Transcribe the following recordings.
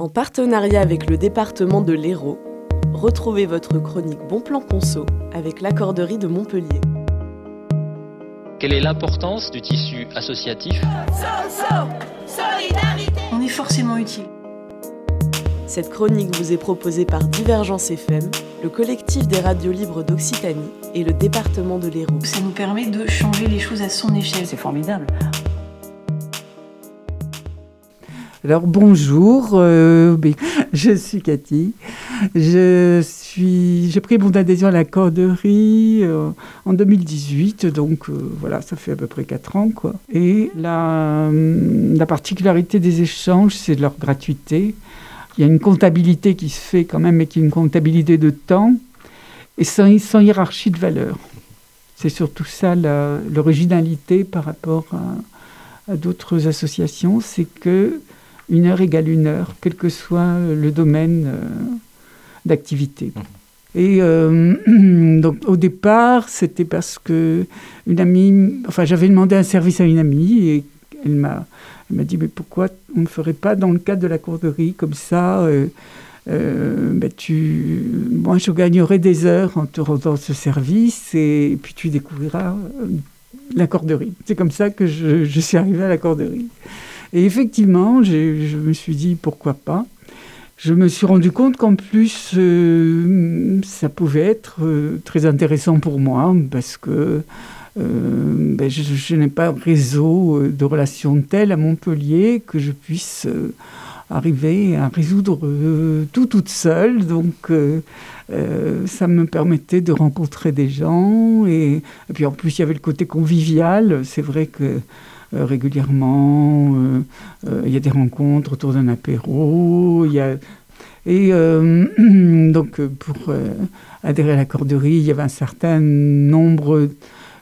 En partenariat avec le département de l'Hérault, retrouvez votre chronique Bon Plan Conso avec l'accorderie de Montpellier. Quelle est l'importance du tissu associatif? On est forcément utile. Cette chronique vous est proposée par Divergence FM, le collectif des radios libres d'Occitanie et le département de l'Hérault. Ça nous permet de changer les choses à son échelle. C'est formidable. Alors bonjour, euh, je suis Cathy. Je suis, j'ai pris mon adhésion à la corderie euh, en 2018, donc euh, voilà, ça fait à peu près 4 ans quoi. Et la, la particularité des échanges, c'est leur gratuité. Il y a une comptabilité qui se fait quand même, mais qui est une comptabilité de temps et sans, hiérarchie de valeur. C'est surtout ça l'originalité par rapport à d'autres associations, c'est que une heure égale une heure, quel que soit le domaine euh, d'activité. Et euh, donc au départ, c'était parce que une amie, enfin j'avais demandé un service à une amie et elle m'a, elle m'a dit mais pourquoi on ne ferait pas dans le cadre de la courderie comme ça euh, euh, ben, tu, moi je gagnerai des heures en te rendant ce service et, puis tu découvriras euh, la corderie. C'est comme ça que je, je suis arrivée à la corderie. Et effectivement, je me suis dit pourquoi pas. Je me suis rendu compte qu'en plus, euh, ça pouvait être euh, très intéressant pour moi parce que euh, ben, je, n'ai pas un réseau de relations tel à Montpellier que je puisse arriver à résoudre tout toute seule. Donc, ça me permettait de rencontrer des gens. Et, et puis en plus, il y avait le côté convivial. C'est vrai que régulièrement, euh, euh, il y a des rencontres autour d'un apéro. Y a... Et euh, donc, euh, pour euh, adhérer à la corderie, il y avait un certain nombre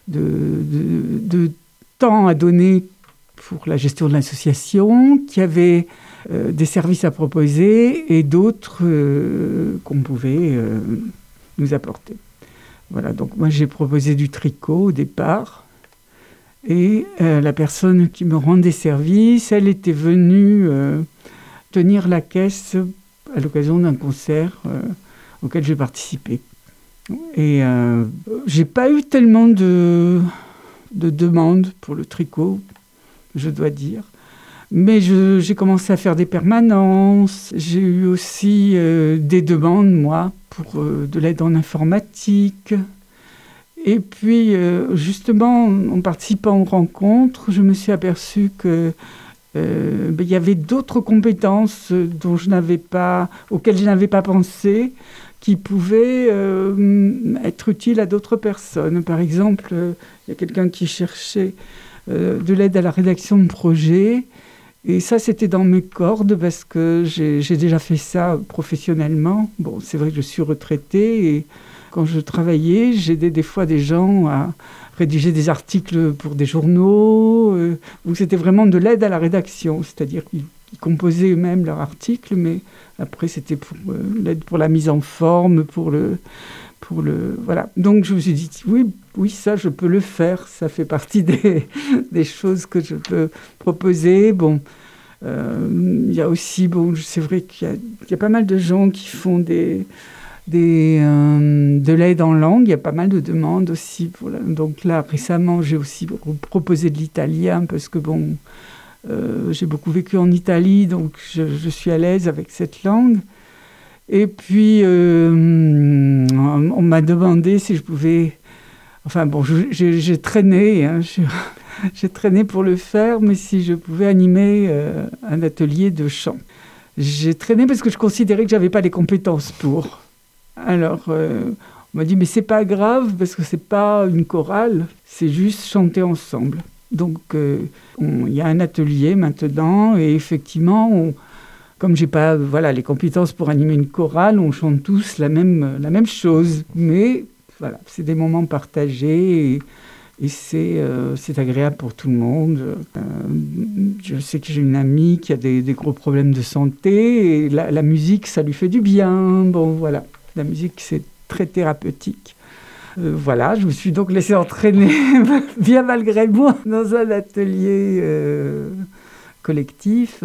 de, de- temps à donner pour la gestion de l'association, qui avait euh, des services à proposer et d'autres euh, qu'on pouvait euh, nous apporter. Voilà, donc moi j'ai proposé du tricot au départ. Et euh, la personne qui me rendait service, elle était venue euh, tenir la caisse à l'occasion d'un concert euh, auquel j'ai participé. Et j'ai pas eu tellement de, de demandes pour le tricot, je dois dire. Mais j'ai commencé à faire des permanences. J'ai eu aussi des demandes, moi, pour de l'aide en informatique. Et puis, euh, justement, en participant aux rencontres, je me suis aperçue que euh, ben, il y avait d'autres compétences euh, dont je n'avais pas, auxquelles je n'avais pas pensé, qui pouvaient euh, être utiles à d'autres personnes. Par exemple, il y a quelqu'un qui cherchait de l'aide à la rédaction de projets. Et ça, c'était dans mes cordes parce que j'ai déjà fait ça professionnellement. Bon, c'est vrai que je suis retraitée et quand je travaillais, j'aidais des fois des gens à rédiger des articles pour des journaux, euh, c'était vraiment de l'aide à la rédaction, c'est-à-dire qu'ils ils composaient eux-mêmes leurs articles, mais après c'était pour euh, l'aide pour la mise en forme, pour le, pour le, voilà. Donc je me suis dit oui, oui ça je peux le faire, ça fait partie des, des choses que je peux proposer. Bon, euh, il y a aussi bon, c'est vrai qu'il y a, pas mal de gens qui font des des, euh, de l'aide en langue. Il y a pas mal de demandes aussi. Pour Donc là, récemment, j'ai aussi proposé de l'italien parce que bon, euh, j'ai beaucoup vécu en Italie, donc je, suis à l'aise avec cette langue. Et puis, euh, on, m'a demandé si je pouvais... Enfin bon, j'ai traîné, hein, j'ai traîné pour le faire, mais si je pouvais animer euh, un atelier de chant. J'ai traîné parce que je considérais que j'avais pas les compétences pour. Alors, euh, on m'a dit, mais c'est pas grave parce que c'est pas une chorale, c'est juste chanter ensemble. Donc, euh, il y a un atelier maintenant et effectivement, on- comme j'ai pas voilà, les compétences pour animer une chorale, on chante tous la même, la même chose. Mais voilà, c'est des moments partagés et, et c'est euh, agréable pour tout le monde. Euh, je sais que j'ai une amie qui a des, gros problèmes de santé et la, musique, ça lui fait du bien. Bon, voilà, la musique, c'est très thérapeutique. Euh, voilà, je me suis donc laissée entraîner, bien malgré moi, dans un atelier collectif.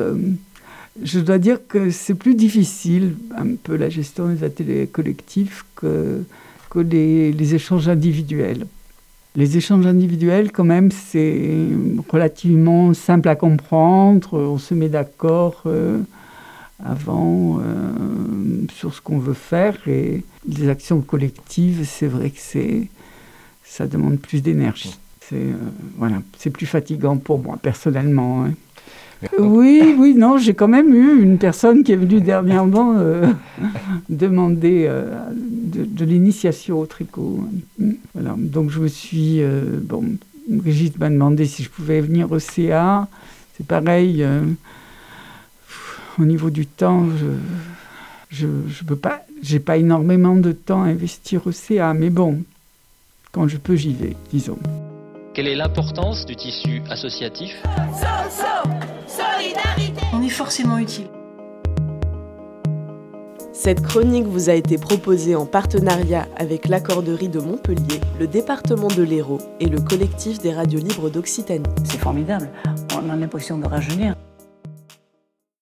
Je dois dire que c'est plus difficile, un peu la gestion des ateliers collectifs, que, que les, les échanges individuels. Les échanges individuels, quand même, c'est relativement simple à comprendre. On se met d'accord euh, avant euh, sur ce qu'on veut faire. Et les actions collectives, c'est vrai que c'est, ça demande plus d'énergie. C'est euh, voilà, c'est plus fatigant pour moi personnellement. hein. Oui, oui, non, j'ai quand même eu une personne qui est venue dernièrement euh, demander euh, de, l'initiation au tricot. Voilà, donc je me suis... euh, bon, Brigitte m'a demandé si je pouvais venir au CA. C'est pareil, au niveau du temps, je je, je peux pas, j'ai pas énormément de temps à investir au CA, mais bon, quand je peux, j'y vais, disons. Quelle est l'importance du tissu associatif On est forcément utile. Cette chronique vous a été proposée en partenariat avec l'Accorderie de Montpellier, le département de l'Hérault et le collectif des radios libres d'Occitanie. C'est formidable. On a l'impression de rajeunir.